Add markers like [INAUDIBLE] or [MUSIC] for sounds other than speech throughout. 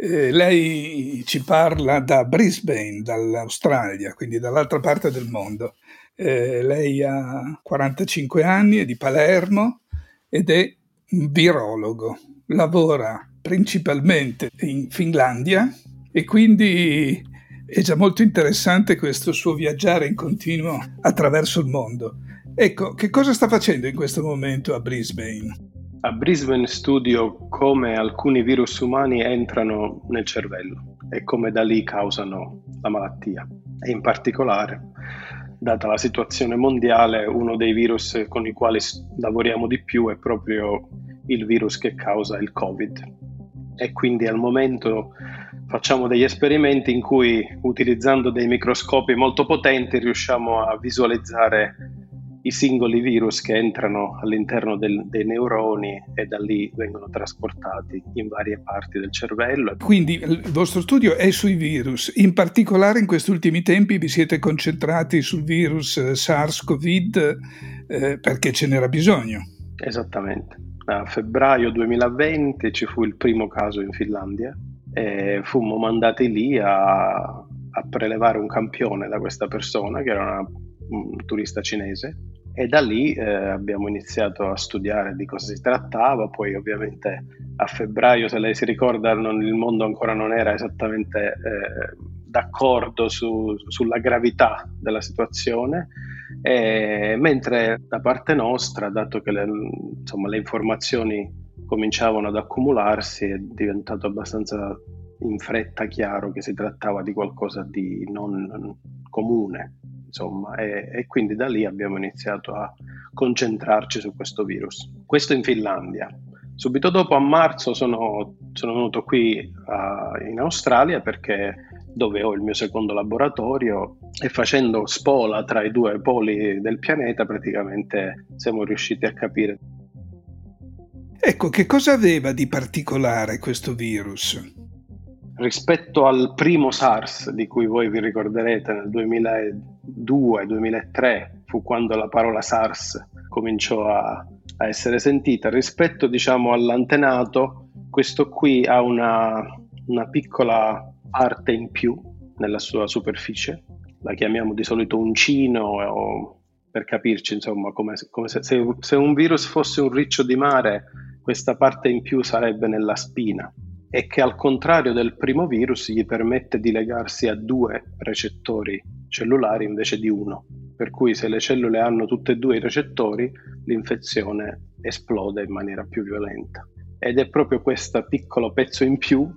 Eh, lei ci parla da Brisbane, dall'Australia, quindi dall'altra parte del mondo. Eh, lei ha 45 anni, è di Palermo ed è un virologo. Lavora principalmente in Finlandia e quindi è già molto interessante questo suo viaggiare in continuo attraverso il mondo. Ecco, che cosa sta facendo in questo momento a Brisbane? A Brisbane studio come alcuni virus umani entrano nel cervello e come da lì causano la malattia. E in particolare, data la situazione mondiale, uno dei virus con i quali lavoriamo di più è proprio il virus che causa il Covid. E quindi al momento facciamo degli esperimenti in cui utilizzando dei microscopi molto potenti riusciamo a visualizzare i singoli virus che entrano all'interno del, dei neuroni e da lì vengono trasportati in varie parti del cervello. Quindi il vostro studio è sui virus, in particolare in questi ultimi tempi vi siete concentrati sul virus eh, SARS-CoV eh, perché ce n'era bisogno. Esattamente. A febbraio 2020 ci fu il primo caso in Finlandia e fummo mandati lì a, a prelevare un campione da questa persona che era una un turista cinese e da lì eh, abbiamo iniziato a studiare di cosa si trattava, poi ovviamente a febbraio, se lei si ricorda, non, il mondo ancora non era esattamente eh, d'accordo su, sulla gravità della situazione, e, mentre da parte nostra, dato che le, insomma, le informazioni cominciavano ad accumularsi, è diventato abbastanza in fretta chiaro che si trattava di qualcosa di non comune insomma, e, e, quindi da lì abbiamo iniziato a concentrarci su questo virus. Questo in Finlandia. Subito dopo, a marzo, sono, sono venuto qui uh, in Australia perché dove ho il mio secondo laboratorio e facendo spola tra i due poli del pianeta praticamente siamo riusciti a capire. Ecco, che cosa aveva di particolare questo virus? Rispetto al primo SARS di cui voi vi ricorderete nel 2002-2003 fu quando la parola SARS cominciò a, a essere sentita. Rispetto diciamo all'antenato questo qui ha una, una piccola parte in più nella sua superficie. La chiamiamo di solito uncino o per capirci insomma come, come se, se un virus fosse un riccio di mare questa parte in più sarebbe nella spina e che al contrario del primo virus gli permette di legarsi a due recettori cellulari invece di uno, per cui se le cellule hanno tutte e due i recettori l'infezione esplode in maniera più violenta. Ed è proprio questo piccolo pezzo in più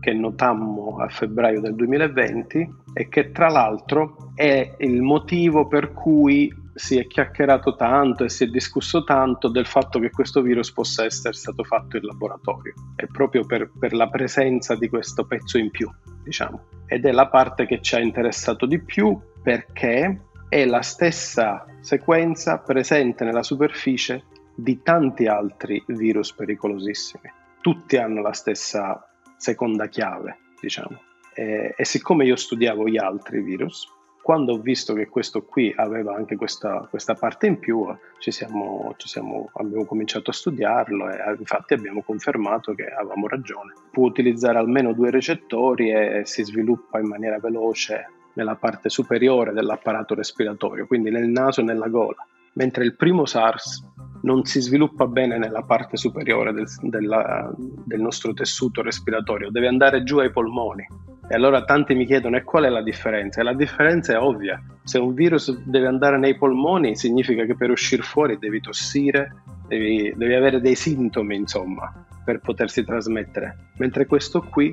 che notammo a febbraio del 2020 e che tra l'altro è il motivo per cui si è chiacchierato tanto e si è discusso tanto del fatto che questo virus possa essere stato fatto in laboratorio. È proprio per, per la presenza di questo pezzo in più, diciamo. Ed è la parte che ci ha interessato di più perché è la stessa sequenza presente nella superficie di tanti altri virus pericolosissimi. Tutti hanno la stessa seconda chiave, diciamo. E, e siccome io studiavo gli altri virus, quando ho visto che questo qui aveva anche questa, questa parte in più, ci siamo, ci siamo, abbiamo cominciato a studiarlo e infatti abbiamo confermato che avevamo ragione. Può utilizzare almeno due recettori e si sviluppa in maniera veloce nella parte superiore dell'apparato respiratorio, quindi nel naso e nella gola, mentre il primo SARS non si sviluppa bene nella parte superiore del, della, del nostro tessuto respiratorio, deve andare giù ai polmoni e allora tanti mi chiedono e qual è la differenza? E la differenza è ovvia. Se un virus deve andare nei polmoni significa che per uscire fuori devi tossire, devi, devi avere dei sintomi, insomma, per potersi trasmettere. Mentre questo qui,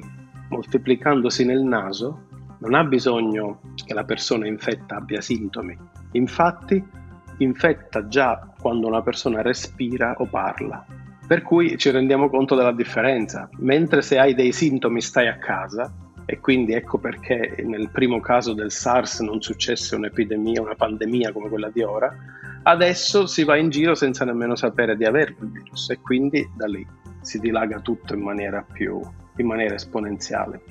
moltiplicandosi nel naso, non ha bisogno che la persona infetta abbia sintomi. Infatti, infetta già quando una persona respira o parla. Per cui ci rendiamo conto della differenza. Mentre se hai dei sintomi stai a casa, e quindi ecco perché nel primo caso del SARS non successe un'epidemia, una pandemia come quella di ora. Adesso si va in giro senza nemmeno sapere di avere il virus e quindi da lì si dilaga tutto in maniera più in maniera esponenziale.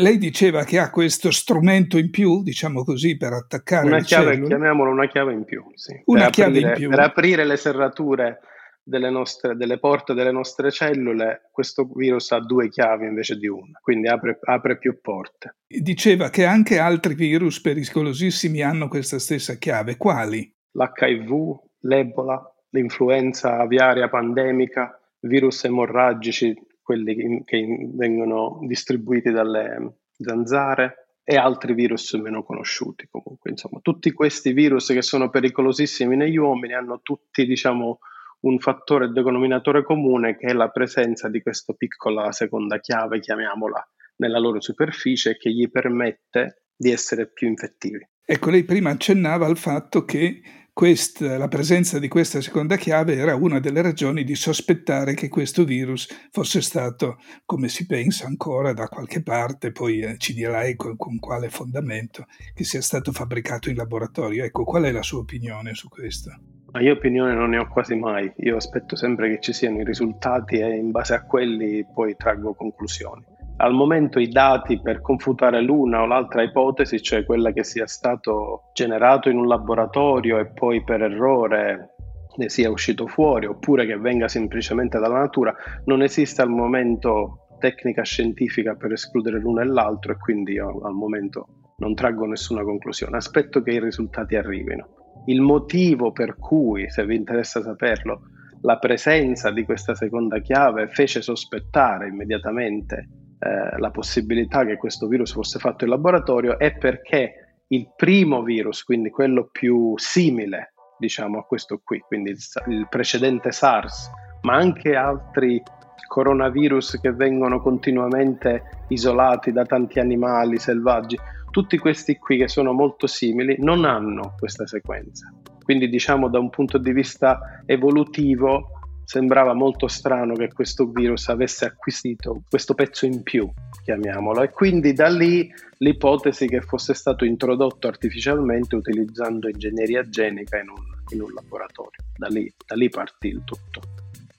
Lei diceva che ha questo strumento in più, diciamo così, per attaccare una chiave, cellule. Chiamiamolo una chiave in più, sì. Una per chiave aprire, in più. Per aprire le serrature delle, nostre, delle porte delle nostre cellule, questo virus ha due chiavi invece di una, quindi apre, apre più porte. Diceva che anche altri virus pericolosissimi hanno questa stessa chiave. Quali? L'HIV, l'Ebola, l'influenza aviaria pandemica, virus emorragici, quelli che vengono distribuiti dalle zanzare e altri virus meno conosciuti comunque insomma tutti questi virus che sono pericolosissimi negli uomini hanno tutti diciamo un fattore denominatore comune che è la presenza di questa piccola seconda chiave, chiamiamola, nella loro superficie che gli permette di essere più infettivi. Ecco, lei prima accennava al fatto che questa, la presenza di questa seconda chiave era una delle ragioni di sospettare che questo virus fosse stato, come si pensa ancora, da qualche parte, poi eh, ci dirà con, con quale fondamento, che sia stato fabbricato in laboratorio. Ecco, qual è la sua opinione su questo? Ma io opinione non ne ho quasi mai, io aspetto sempre che ci siano i risultati e in base a quelli poi traggo conclusioni. Al momento i dati per confutare l'una o l'altra ipotesi, cioè quella che sia stato generato in un laboratorio e poi per errore ne sia uscito fuori oppure che venga semplicemente dalla natura, non esiste al momento tecnica scientifica per escludere l'uno e l'altro e quindi io al momento non traggo nessuna conclusione, aspetto che i risultati arrivino. Il motivo per cui, se vi interessa saperlo, la presenza di questa seconda chiave fece sospettare immediatamente eh, la possibilità che questo virus fosse fatto in laboratorio è perché il primo virus, quindi quello più simile diciamo a questo qui, quindi il, il precedente SARS, ma anche altri coronavirus che vengono continuamente isolati da tanti animali selvaggi, tutti questi qui che sono molto simili non hanno questa sequenza. Quindi diciamo da un punto di vista evolutivo sembrava molto strano che questo virus avesse acquisito questo pezzo in più, chiamiamolo, e quindi da lì l'ipotesi che fosse stato introdotto artificialmente utilizzando ingegneria genica in un, in un laboratorio. Da lì, da lì partì il tutto.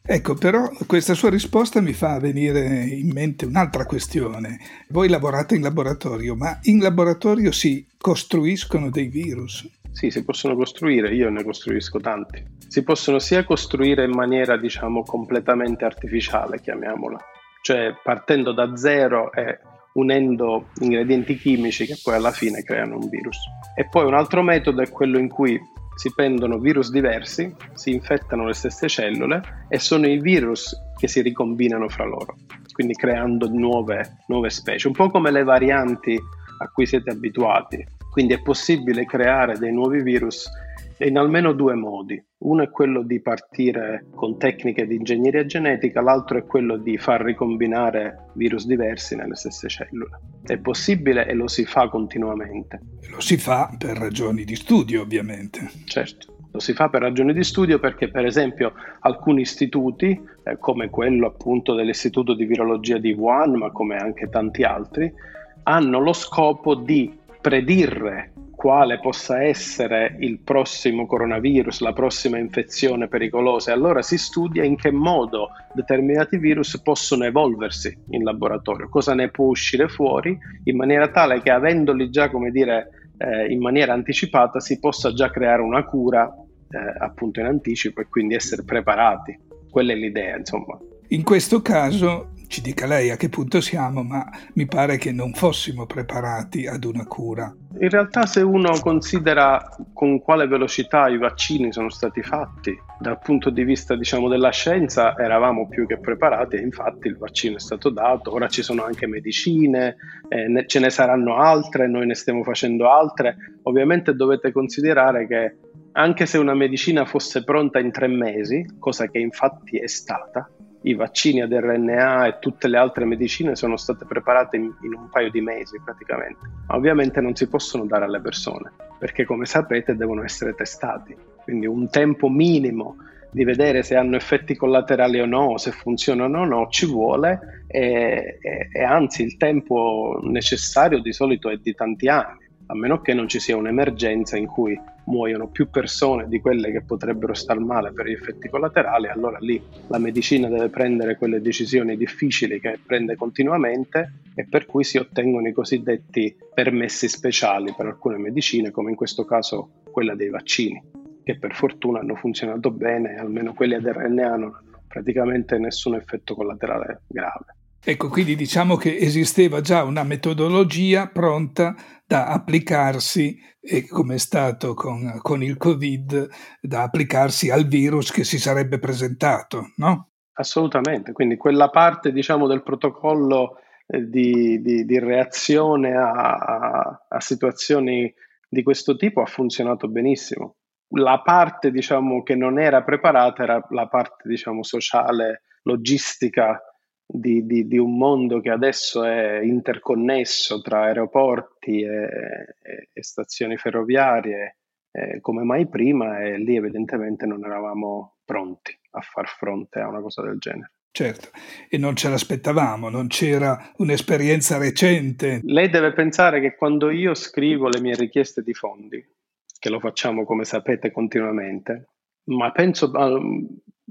Ecco, però questa sua risposta mi fa venire in mente un'altra questione. Voi lavorate in laboratorio, ma in laboratorio si costruiscono dei virus? Sì, si possono costruire, io ne costruisco tanti. Si possono sia costruire in maniera, diciamo, completamente artificiale, chiamiamola, cioè partendo da zero e unendo ingredienti chimici che poi alla fine creano un virus. E poi un altro metodo è quello in cui si prendono virus diversi, si infettano le stesse cellule e sono i virus che si ricombinano fra loro, quindi creando nuove, nuove specie, un po' come le varianti a cui siete abituati. Quindi è possibile creare dei nuovi virus in almeno due modi. Uno è quello di partire con tecniche di ingegneria genetica, l'altro è quello di far ricombinare virus diversi nelle stesse cellule. È possibile e lo si fa continuamente. Lo si fa per ragioni di studio, ovviamente. Certo. Lo si fa per ragioni di studio perché, per esempio, alcuni istituti, eh, come quello appunto dell'Istituto di Virologia di Wuhan, ma come anche tanti altri, hanno lo scopo di predire quale possa essere il prossimo coronavirus, la prossima infezione pericolosa. E allora si studia in che modo determinati virus possono evolversi in laboratorio, cosa ne può uscire fuori, in maniera tale che avendoli già, come dire, eh, in maniera anticipata si possa già creare una cura eh, appunto in anticipo e quindi essere preparati. Quella è l'idea, insomma. In questo caso ci dica lei a che punto siamo, ma mi pare che non fossimo preparati ad una cura. In realtà se uno considera con quale velocità i vaccini sono stati fatti, dal punto di vista diciamo, della scienza eravamo più che preparati infatti il vaccino è stato dato, ora ci sono anche medicine, eh, ne, ce ne saranno altre, noi ne stiamo facendo altre, ovviamente dovete considerare che anche se una medicina fosse pronta in tre mesi, cosa che infatti è stata, i vaccini ad RNA e tutte le altre medicine sono state preparate in, in, un paio di mesi praticamente. Ovviamente non si possono dare alle persone perché come sapete devono essere testati. Quindi un tempo minimo di vedere se hanno effetti collaterali o no, se funzionano o no, ci vuole e, e, e anzi il tempo necessario di solito è di tanti anni a meno che non ci sia un'emergenza in cui muoiono più persone di quelle che potrebbero star male per gli effetti collaterali, allora lì la medicina deve prendere quelle decisioni difficili che prende continuamente e per cui si ottengono i cosiddetti permessi speciali per alcune medicine, come in questo caso quella dei vaccini, che per fortuna hanno funzionato bene, almeno quelli ad RNA non hanno praticamente nessun effetto collaterale grave. Ecco, quindi diciamo che esisteva già una metodologia pronta da applicarsi, e come è stato con, con, il Covid, da applicarsi al virus che si sarebbe presentato, no? Assolutamente, quindi quella parte diciamo, del protocollo eh, di, di, di, reazione a, a, a, situazioni di questo tipo ha funzionato benissimo. La parte diciamo, che non era preparata era la parte diciamo, sociale, logistica di, di, di, un mondo che adesso è interconnesso tra aeroporti e, e, e stazioni ferroviarie eh, come mai prima e lì evidentemente non eravamo pronti a far fronte a una cosa del genere. Certo, e non ce l'aspettavamo, non c'era un'esperienza recente. Lei deve pensare che quando io scrivo le mie richieste di fondi, che lo facciamo come sapete continuamente, ma penso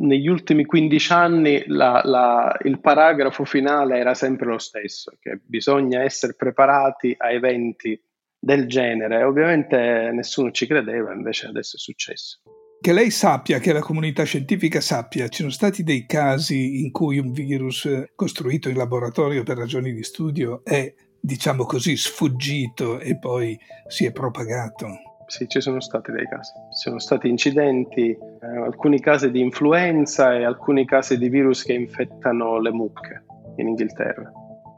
negli ultimi 15 anni la, la, il paragrafo finale era sempre lo stesso, che bisogna essere preparati a eventi del genere. Ovviamente nessuno ci credeva, invece adesso è successo. Che lei sappia, che la comunità scientifica sappia, ci sono stati dei casi in cui un virus costruito in laboratorio per ragioni di studio è, diciamo così, sfuggito e poi si è propagato sì, ci sono stati dei casi. Ci sono stati incidenti, eh, alcuni casi di influenza e alcuni casi di virus che infettano le mucche in Inghilterra.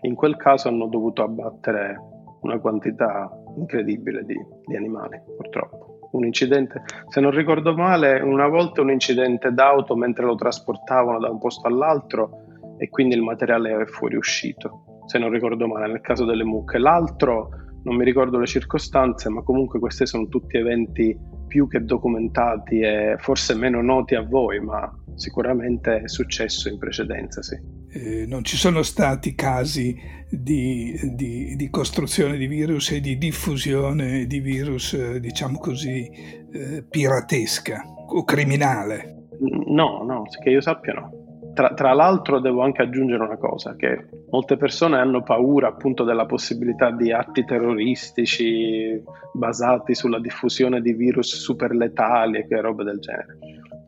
In quel caso hanno dovuto abbattere una quantità incredibile di, di animali, purtroppo. Un incidente, se non ricordo male, una volta un incidente d'auto mentre lo trasportavano da un posto all'altro e quindi il materiale è fuoriuscito, se non ricordo male, nel caso delle mucche. L'altro non mi ricordo le circostanze, ma comunque questi sono tutti eventi più che documentati e forse meno noti a voi, ma sicuramente è successo in precedenza, sì. Eh, non ci sono stati casi di, di, di, costruzione di virus e di diffusione di virus, eh, diciamo così, eh, piratesca o criminale? No, no, che io sappia no. Tra, tra, l'altro devo anche aggiungere una cosa, che molte persone hanno paura appunto della possibilità di atti terroristici basati sulla diffusione di virus super letali e robe del genere.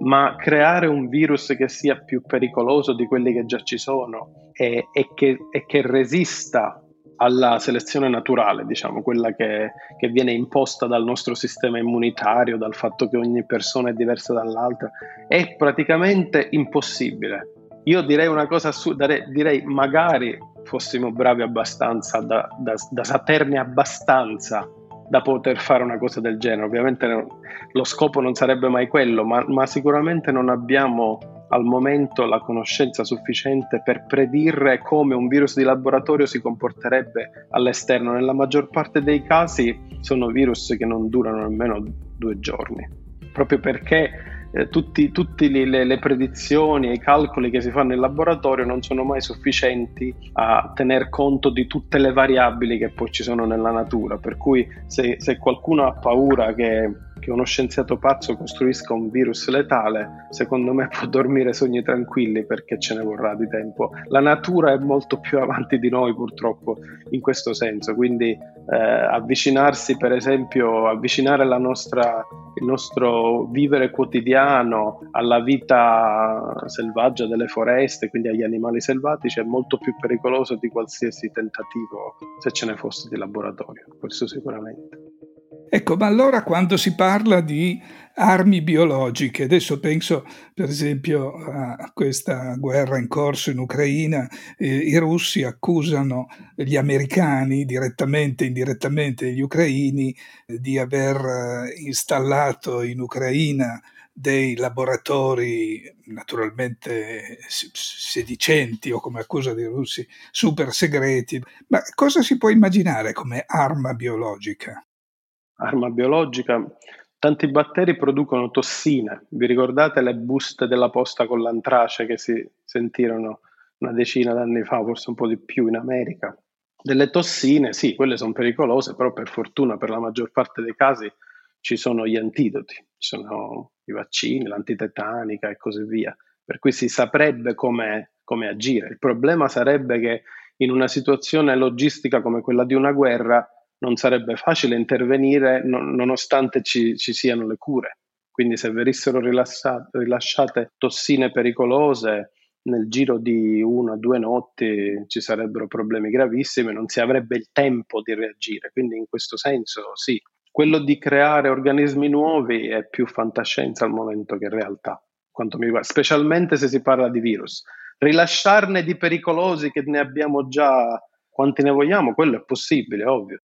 Ma creare un virus che sia più pericoloso di quelli che già ci sono e, e, che, e che, resista alla selezione naturale, diciamo, quella che, che viene imposta dal nostro sistema immunitario, dal fatto che ogni persona è diversa dall'altra, è praticamente impossibile io direi una cosa assurda, direi magari fossimo bravi abbastanza, da, da, da saperne abbastanza da poter fare una cosa del genere. Ovviamente lo scopo non sarebbe mai quello, ma, ma, sicuramente non abbiamo al momento la conoscenza sufficiente per predire come un virus di laboratorio si comporterebbe all'esterno. Nella maggior parte dei casi sono virus che non durano nemmeno due giorni, proprio perché eh, tutte le, le, predizioni e i calcoli che si fanno in laboratorio non sono mai sufficienti a tener conto di tutte le variabili che poi ci sono nella natura. Per cui se, se qualcuno ha paura che che uno scienziato pazzo costruisca un virus letale, secondo me può dormire sogni tranquilli perché ce ne vorrà di tempo. La natura è molto più avanti di noi purtroppo in questo senso, quindi eh, avvicinarsi per esempio, avvicinare nostra, il nostro vivere quotidiano alla vita selvaggia delle foreste, quindi agli animali selvatici, è molto più pericoloso di qualsiasi tentativo se ce ne fosse di laboratorio, questo sicuramente. Ecco, ma allora quando si parla di armi biologiche, adesso penso per esempio a questa guerra in corso in Ucraina, eh, i russi accusano gli americani direttamente e indirettamente gli ucraini eh, di aver eh, installato in Ucraina dei laboratori naturalmente sedicenti o come accusa dei russi super segreti. Ma cosa si può immaginare come arma biologica? Arma biologica, Tanti batteri producono tossine. Vi ricordate le buste della posta con l'antrace che si sentirono una decina d'anni fa, forse un po' di più in America? Delle tossine, sì, quelle sono pericolose, però per fortuna per la maggior parte dei casi ci sono gli antidoti, ci sono i vaccini, l'antitetanica e così via, per cui si saprebbe come, come agire. Il problema sarebbe che in una situazione logistica come quella di una guerra non sarebbe facile intervenire non, nonostante ci, ci, siano le cure. Quindi se venissero rilasciate tossine pericolose nel giro di una o due notti ci sarebbero problemi gravissimi, non si avrebbe il tempo di reagire. Quindi in questo senso sì, quello di creare organismi nuovi è più fantascienza al momento che realtà, quanto mi riguarda, specialmente se si parla di virus. Rilasciarne di pericolosi che ne abbiamo già quanti ne vogliamo, quello è possibile, ovvio.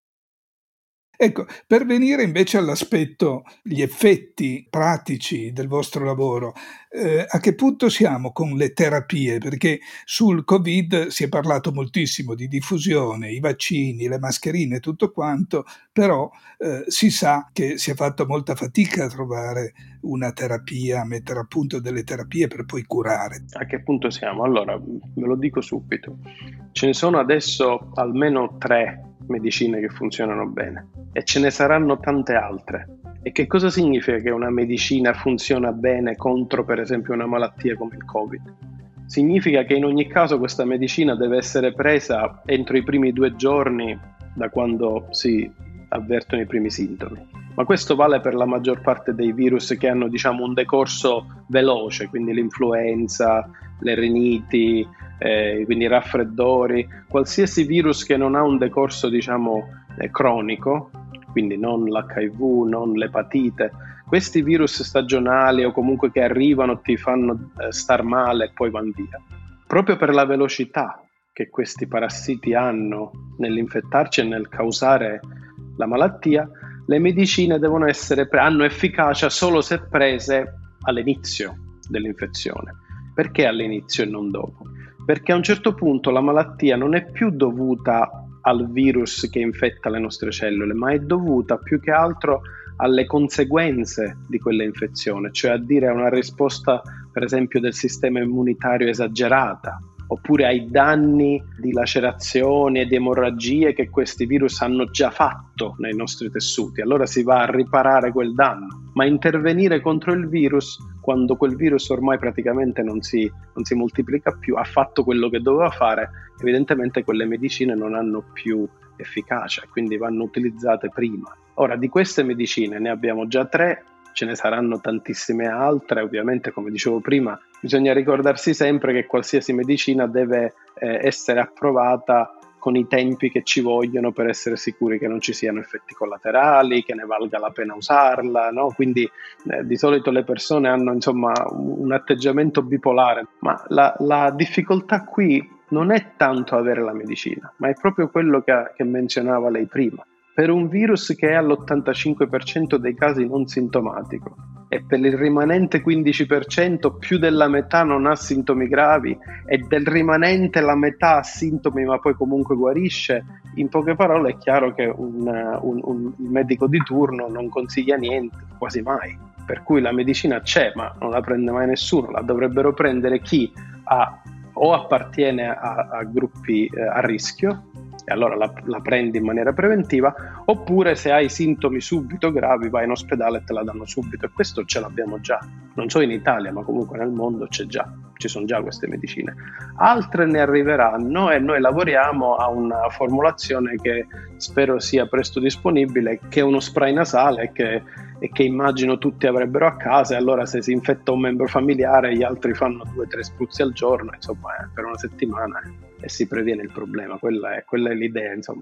Ecco, per venire invece all'aspetto, gli effetti pratici del vostro lavoro, eh, a che punto siamo con le terapie? Perché sul Covid si è parlato moltissimo di diffusione, i vaccini, le mascherine, tutto quanto, però eh, si sa che si è fatto molta fatica a trovare una terapia, a mettere a punto delle terapie per poi curare. A che punto siamo? Allora, ve lo dico subito. Ce ne sono adesso almeno tre medicine che funzionano bene e ce ne saranno tante altre. E che cosa significa che una medicina funziona bene contro per esempio una malattia come il Covid? Significa che in ogni caso questa medicina deve essere presa entro i primi due giorni da quando si avvertono i primi sintomi. Ma questo vale per la maggior parte dei virus che hanno diciamo, un decorso veloce, quindi l'influenza, le riniti, eh, quindi i raffreddori, qualsiasi virus che non ha un decorso diciamo, eh, cronico, quindi non l'HIV, non l'epatite, questi virus stagionali o comunque che arrivano ti fanno eh, star male e poi vanno via. Proprio per la velocità che questi parassiti hanno nell'infettarci e nel causare la malattia, le medicine devono essere, hanno efficacia solo se prese all'inizio dell'infezione. Perché all'inizio e non dopo? Perché a un certo punto la malattia non è più dovuta al virus che infetta le nostre cellule, ma è dovuta più che altro alle conseguenze di quella infezione, cioè a dire a una risposta per esempio del sistema immunitario esagerata, oppure ai danni di lacerazioni e di emorragie che questi virus hanno già fatto nei nostri tessuti. Allora si va a riparare quel danno, ma intervenire contro il virus quando quel virus ormai praticamente non si, non si moltiplica più, ha fatto quello che doveva fare, evidentemente quelle medicine non hanno più efficacia, quindi vanno utilizzate prima. Ora, di queste medicine ne abbiamo già tre, ce ne saranno tantissime altre, ovviamente come dicevo prima bisogna ricordarsi sempre che qualsiasi medicina deve eh, essere approvata con i tempi che ci vogliono per essere sicuri che non ci siano effetti collaterali, che ne valga la pena usarla, no? quindi eh, di solito le persone hanno insomma un atteggiamento bipolare, ma la, la, difficoltà qui non è tanto avere la medicina, ma è proprio quello che, che menzionava lei prima, per un virus che è all'85% dei casi non sintomatico e per il rimanente 15% più della metà non ha sintomi gravi e del rimanente la metà ha sintomi ma poi comunque guarisce, in poche parole è chiaro che un, un, un medico di turno non consiglia niente, quasi mai. Per cui la medicina c'è ma non la prende mai nessuno, la dovrebbero prendere chi ha o appartiene a, a gruppi eh, a rischio e allora la, la, prendi in maniera preventiva, oppure se hai sintomi subito gravi vai in ospedale e te la danno subito. E questo ce l'abbiamo già, non so in Italia ma comunque nel mondo c'è già, ci sono già queste medicine. Altre ne arriveranno e noi lavoriamo a una formulazione che spero sia presto disponibile, che è uno spray nasale che e che immagino tutti avrebbero a casa e allora se si infetta un membro familiare gli altri fanno due o tre spruzzi al giorno, insomma eh, per una settimana eh, e si previene il problema, quella è, quella è l'idea insomma.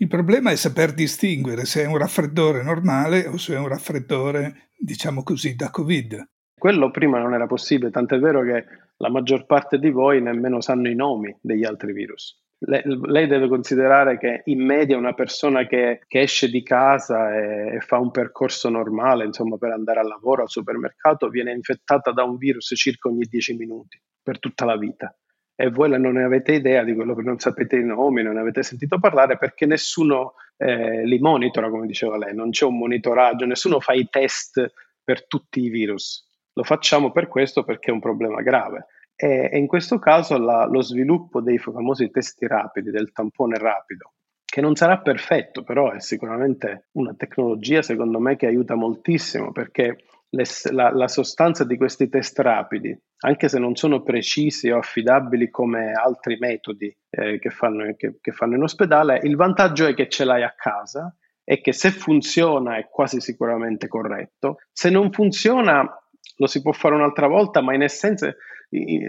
Il problema è saper distinguere se è un raffreddore normale o se è un raffreddore, diciamo così, da Covid. Quello prima non era possibile, tant'è vero che la maggior parte di voi nemmeno sanno i nomi degli altri virus lei deve considerare che in media una persona che, che esce di casa e, e, fa un percorso normale, insomma, per andare al lavoro, al supermercato, viene infettata da un virus circa ogni 10 minuti per tutta la vita. E voi non ne avete idea di quello che non sapete i nomi, non ne avete sentito parlare perché nessuno eh, li monitora, come diceva lei, non c'è un monitoraggio, nessuno fa i test per tutti i virus. Lo facciamo per questo perché è un problema grave. E, e in questo caso la, lo sviluppo dei famosi testi rapidi, del tampone rapido, che non sarà perfetto, però è sicuramente una tecnologia secondo me che aiuta moltissimo perché le, la, la, sostanza di questi test rapidi, anche se non sono precisi o affidabili come altri metodi eh, che, fanno, che, che fanno in ospedale, il vantaggio è che ce l'hai a casa e che se funziona è quasi sicuramente corretto. Se non funziona lo si può fare un'altra volta, ma in essenza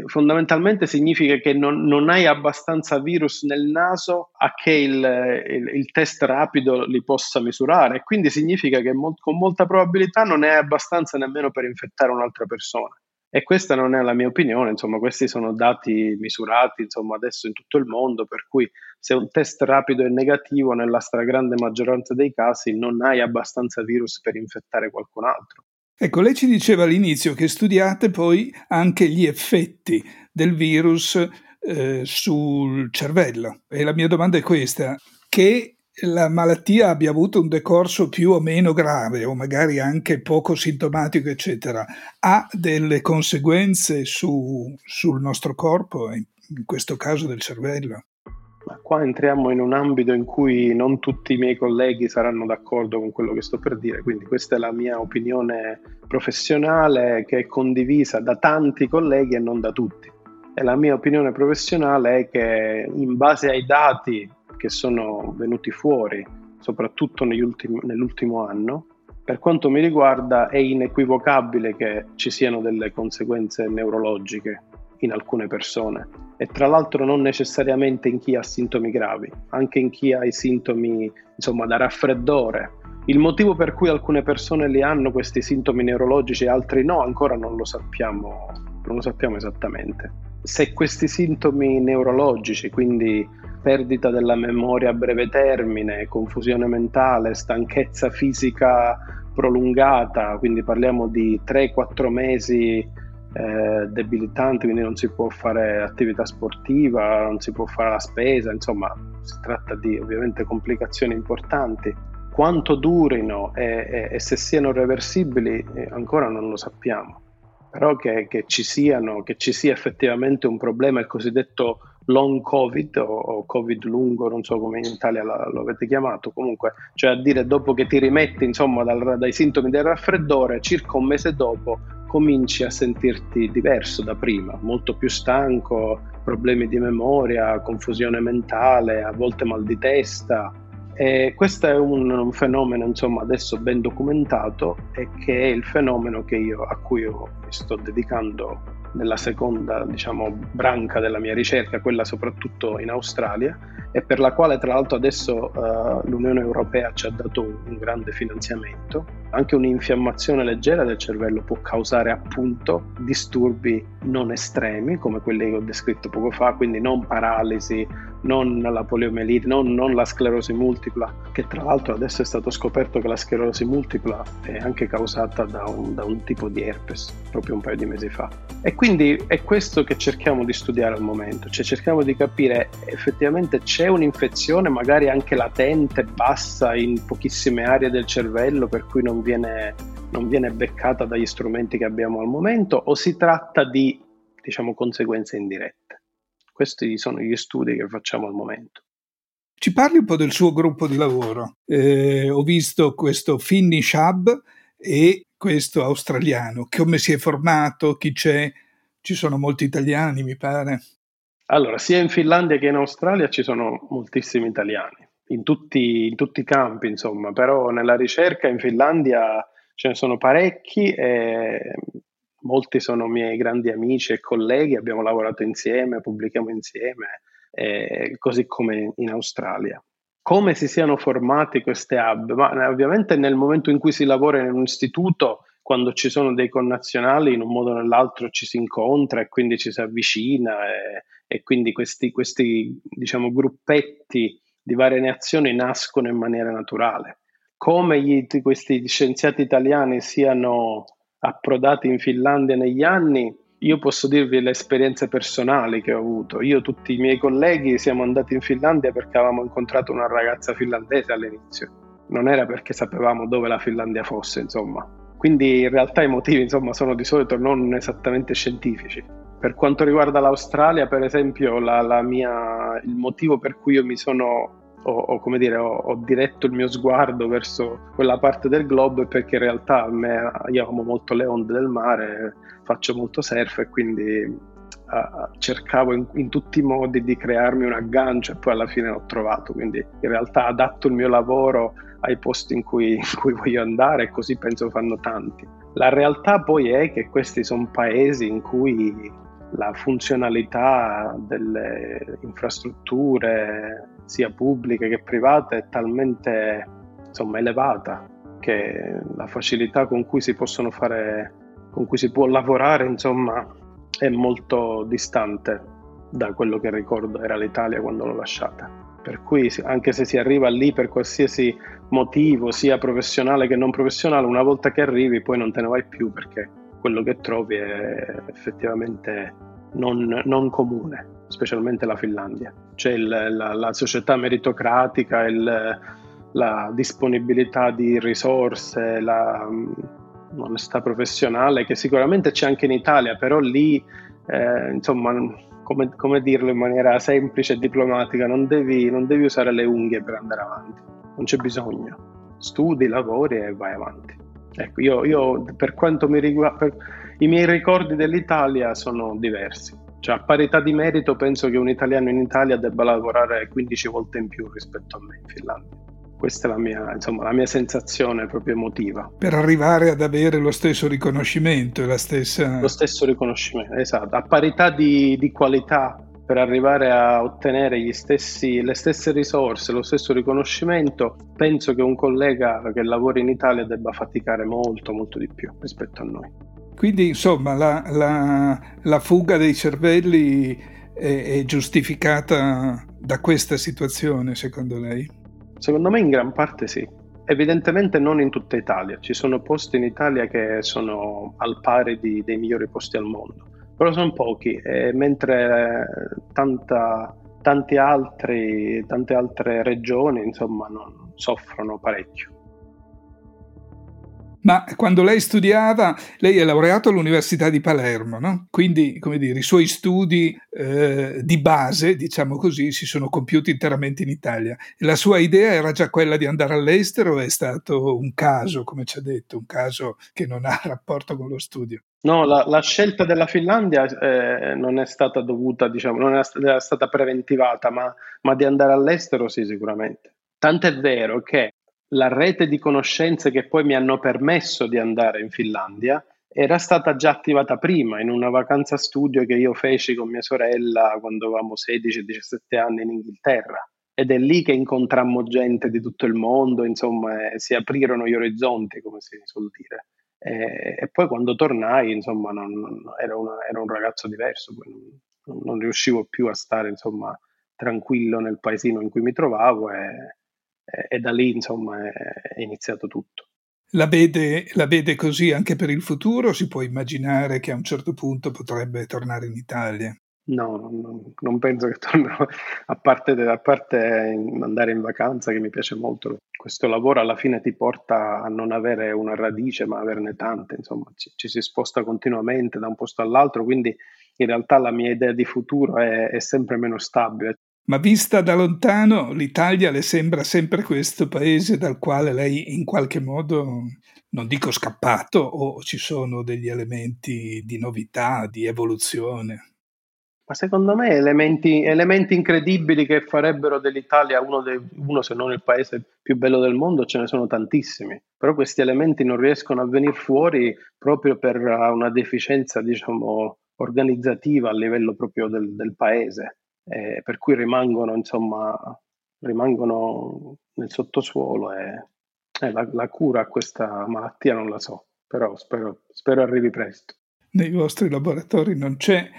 fondamentalmente significa che non, non, hai abbastanza virus nel naso a che il, il, il, test rapido li possa misurare. Quindi significa che mo- con molta probabilità non è abbastanza nemmeno per infettare un'altra persona. E questa non è la mia opinione, insomma, questi sono dati misurati, insomma, adesso in tutto il mondo, per cui se un test rapido è negativo, nella stragrande maggioranza dei casi non hai abbastanza virus per infettare qualcun altro. Ecco, lei ci diceva all'inizio che studiate poi anche gli effetti del virus eh, sul cervello. E la mia domanda è questa, che la malattia abbia avuto un decorso più o meno grave o magari anche poco sintomatico, eccetera, ha delle conseguenze su, sul nostro corpo, in questo caso del cervello? Ma qua entriamo in un ambito in cui non tutti i miei colleghi saranno d'accordo con quello che sto per dire, quindi questa è la mia opinione professionale che è condivisa da tanti colleghi e non da tutti. E la mia opinione professionale è che in base ai dati che sono venuti fuori, soprattutto ultimi, nell'ultimo anno, per quanto mi riguarda è inequivocabile che ci siano delle conseguenze neurologiche in alcune persone e tra l'altro non necessariamente in chi ha sintomi gravi, anche in chi ha i sintomi insomma da raffreddore. Il motivo per cui alcune persone li hanno questi sintomi neurologici e altri no ancora non lo sappiamo, non lo sappiamo esattamente. Se questi sintomi neurologici, quindi perdita della memoria a breve termine, confusione mentale, stanchezza fisica prolungata, quindi parliamo di 3-4 mesi eh, debilitanti, quindi non si può fare attività sportiva, non si può fare la spesa, insomma si tratta di ovviamente complicazioni importanti. Quanto durino e, e, e se siano reversibili eh, ancora non lo sappiamo, però che, che, ci siano, che ci sia effettivamente un problema, il cosiddetto long covid o, o covid lungo, non so come in Italia la, lo avete chiamato, comunque, cioè a dire dopo che ti rimetti insomma dal, dai sintomi del raffreddore, circa un mese dopo cominci a sentirti diverso da prima, molto più stanco, problemi di memoria, confusione mentale, a volte mal di testa. E questo è un, un fenomeno insomma, adesso ben documentato e che è il fenomeno io, a cui io mi sto dedicando nella seconda diciamo, branca della mia ricerca, quella soprattutto in Australia, e per la quale tra l'altro adesso uh, l'Unione Europea ci ha dato un, un, grande finanziamento. Anche un'infiammazione leggera del cervello può causare appunto disturbi non estremi come quelli che ho descritto poco fa, quindi non paralisi, non la poliomielite, non, non, la sclerosi multipla, che tra l'altro adesso è stato scoperto che la sclerosi multipla è anche causata da un, da un tipo di herpes, proprio un paio di mesi fa. E quindi è questo che cerchiamo di studiare al momento, cioè cerchiamo di capire effettivamente c'è un'infezione magari anche latente, bassa in pochissime aree del cervello per cui non viene, non viene beccata dagli strumenti che abbiamo al momento o si tratta di diciamo conseguenze indirette. Questi sono gli studi che facciamo al momento. Ci parli un po' del suo gruppo di lavoro. Eh, ho visto questo Finnish Hub e questo australiano. Come si è formato? Chi c'è? Ci sono molti italiani, mi pare. Allora, sia in Finlandia che in Australia ci sono moltissimi italiani, in tutti, in tutti i campi, insomma, però nella ricerca in Finlandia ce ne sono parecchi e molti sono miei grandi amici e colleghi, abbiamo lavorato insieme, pubblichiamo insieme, eh, così come in Australia. Come si siano formati queste hub? Ma ovviamente nel momento in cui si lavora in un istituto, quando ci sono dei connazionali, in un modo o nell'altro ci si incontra e quindi ci si avvicina e, e quindi questi, questi diciamo, gruppetti di varie nazioni nascono in maniera naturale. Come gli, questi scienziati italiani siano approdati in Finlandia negli anni, io posso dirvi le esperienze personali che ho avuto. Io e tutti i miei colleghi siamo andati in Finlandia perché avevamo incontrato una ragazza finlandese all'inizio. Non era perché sapevamo dove la Finlandia fosse, insomma. Quindi in realtà i motivi, insomma, sono di solito non esattamente scientifici. Per quanto riguarda l'Australia, per esempio, la, la mia, il motivo per cui io mi sono ho, ho, come dire, ho, ho, diretto il mio sguardo verso quella parte del globo perché in realtà a me, io amo molto le onde del mare, faccio molto surf e quindi uh, cercavo in, in, tutti i modi di crearmi un aggancio e poi alla fine l'ho trovato, quindi in realtà adatto il mio lavoro ai posti in cui, in cui voglio andare e così penso fanno tanti. La realtà poi è che questi sono paesi in cui la funzionalità delle infrastrutture, sia pubbliche che private, è talmente insomma, elevata che la facilità con cui si possono fare, con cui si può lavorare, insomma, è molto distante da quello che ricordo era l'Italia quando l'ho lasciata. Per cui anche se si arriva lì per qualsiasi motivo, sia professionale che non professionale, una volta che arrivi poi non te ne vai più perché quello che trovi è effettivamente non, non comune, specialmente la Finlandia. C'è il, la, la, società meritocratica, il, la disponibilità di risorse, la, l'onestà professionale che sicuramente c'è anche in Italia, però lì, eh, insomma, come, come, dirlo in maniera semplice e diplomatica, non devi, non devi usare le unghie per andare avanti, non c'è bisogno. Studi, lavori e vai avanti. Ecco, io, io per quanto mi riguarda, i miei ricordi dell'Italia sono diversi. Cioè, a parità di merito, penso che un italiano in Italia debba lavorare 15 volte in più rispetto a me in Finlandia. Questa è la mia, insomma, la mia sensazione proprio emotiva. Per arrivare ad avere lo stesso riconoscimento e la stessa... Lo stesso riconoscimento, esatto. A parità di, di qualità per arrivare a ottenere stessi, le stesse risorse, lo stesso riconoscimento, penso che un collega che lavora in Italia debba faticare molto, molto di più rispetto a noi. Quindi, insomma, la, la, la fuga dei cervelli è, è giustificata da questa situazione, secondo lei? Secondo me in gran parte sì. Evidentemente non in tutta Italia, ci sono posti in Italia che sono al pari di, dei migliori posti al mondo però sono pochi, e mentre tanta, altri, tante altre regioni insomma, non soffrono parecchio. Ma quando lei studiava, lei è laureato all'Università di Palermo, no? Quindi, dire, i suoi studi eh, di base, diciamo così, si sono compiuti interamente in Italia. La sua idea era già quella di andare all'estero è stato un caso, come ci ha detto, un caso che non ha [LAUGHS] rapporto con lo studio? No, la, la scelta della Finlandia eh, non è stata dovuta, diciamo, non è stata preventivata, ma, ma di andare all'estero sì, sicuramente. Tant'è vero che la rete di conoscenze che poi mi hanno permesso di andare in Finlandia era stata già attivata prima in una vacanza studio che io feci con mia sorella quando avevamo 16-17 anni in Inghilterra ed è lì che incontrammo gente di tutto il mondo, insomma, si aprirono gli orizzonti, come si suol dire. E, e poi quando tornai, insomma, non, non, era, una, era, un ragazzo diverso, non, non, riuscivo più a stare, insomma, tranquillo nel paesino in cui mi trovavo e, e da lì insomma è, iniziato tutto. La vede, la vede, così anche per il futuro? Si può immaginare che a un certo punto potrebbe tornare in Italia? No, non, non penso che tornerò, a parte, a parte andare in vacanza che mi piace molto. Questo lavoro alla fine ti porta a non avere una radice ma averne tante, insomma ci, ci si sposta continuamente da un posto all'altro, quindi in realtà la mia idea di futuro è, è sempre meno stabile ma vista da lontano l'Italia le sembra sempre questo paese dal quale lei in qualche modo, non dico scappato, o ci sono degli elementi di novità, di evoluzione? Ma secondo me elementi, elementi incredibili che farebbero dell'Italia uno, dei, uno, se non il paese più bello del mondo, ce ne sono tantissimi. Però questi elementi non riescono a venire fuori proprio per una deficienza, diciamo, organizzativa a livello proprio del, del paese eh, per cui rimangono, insomma, rimangono nel sottosuolo e eh, la, la, cura a questa malattia non la so, però spero, spero arrivi presto. Nei vostri laboratori non c'è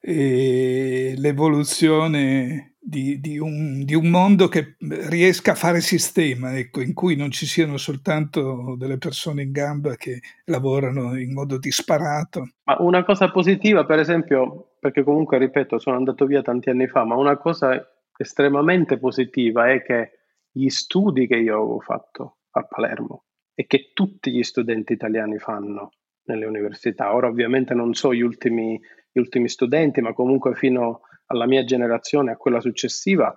eh, l'evoluzione di, di, un, di, un, mondo che riesca a fare sistema, ecco, in cui non ci siano soltanto delle persone in gamba che lavorano in modo disparato. Ma una cosa positiva, per esempio, perché comunque, ripeto, sono andato via tanti anni fa, ma una cosa estremamente positiva è che gli studi che io avevo fatto a Palermo e che tutti gli studenti italiani fanno nelle università, ora ovviamente non so gli ultimi, gli ultimi studenti, ma comunque fino alla mia generazione, a quella successiva,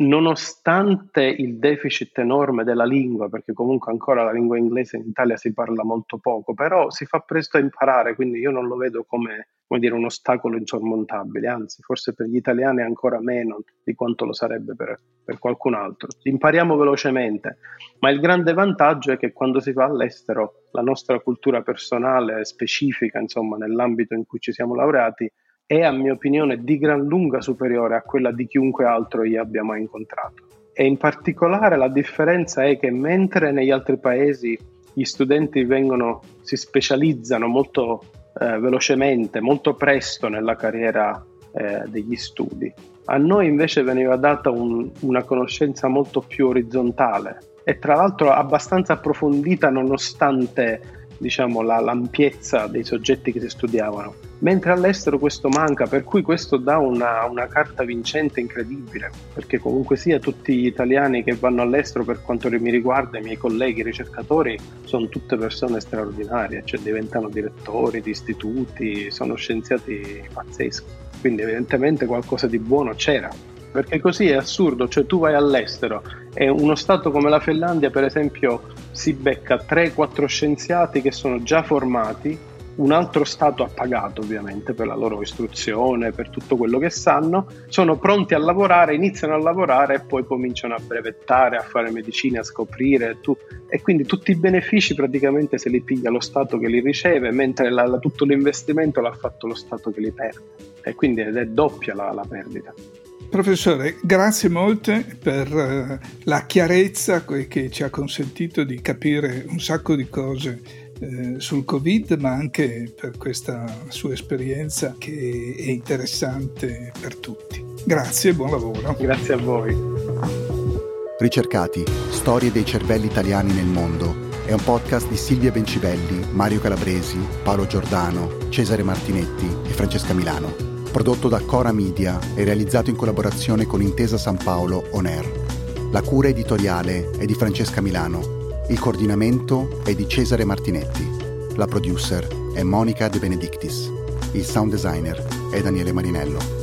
nonostante il deficit enorme della lingua, perché comunque ancora la lingua inglese in Italia si parla molto poco, però si fa presto a imparare, quindi io non lo vedo come, come dire, un ostacolo insormontabile, anzi forse per gli italiani ancora meno di quanto lo sarebbe per, per qualcun altro. Impariamo velocemente, ma il grande vantaggio è che quando si va all'estero la nostra cultura personale specifica, insomma, nell'ambito in cui ci siamo laureati, è a mia opinione di gran lunga superiore a quella di chiunque altro io abbia mai incontrato. E in particolare la differenza è che mentre negli altri paesi gli studenti vengono, si specializzano molto eh, velocemente, molto presto nella carriera eh, degli studi, a noi invece veniva data un, una conoscenza molto più orizzontale e tra l'altro abbastanza approfondita nonostante diciamo, la, l'ampiezza dei soggetti che si studiavano, mentre all'estero questo manca, per cui questo dà una, una, carta vincente incredibile, perché comunque sia tutti gli italiani che vanno all'estero, per quanto mi riguarda, i miei colleghi ricercatori, sono tutte persone straordinarie, cioè diventano direttori di istituti, sono scienziati pazzeschi, quindi evidentemente qualcosa di buono c'era perché così è assurdo, cioè tu vai all'estero e uno Stato come la Finlandia per esempio si becca 3-4 scienziati che sono già formati, un altro Stato ha pagato ovviamente per la loro istruzione, per tutto quello che sanno, sono pronti a lavorare, iniziano a lavorare e poi cominciano a brevettare, a fare medicina, a scoprire tu, e quindi tutti i benefici praticamente se li piglia lo Stato che li riceve, mentre la, la, tutto l'investimento l'ha fatto lo Stato che li perde e quindi è doppia la, la perdita. Professore, grazie molte per uh, la chiarezza che ci ha consentito di capire un sacco di cose eh, sul Covid, ma anche per questa sua esperienza che è interessante per tutti. Grazie e buon lavoro. Grazie a voi. Ricercati, storie dei cervelli italiani nel mondo è un podcast di Silvia Bencivelli, Mario Calabresi, Paolo Giordano, Cesare Martinetti e Francesca Milano prodotto da Cora Media e realizzato in collaborazione con Intesa San Paolo On Air. La cura editoriale è di Francesca Milano, il coordinamento è di Cesare Martinetti, la producer è Monica De Benedictis, il sound designer è Daniele Marinello.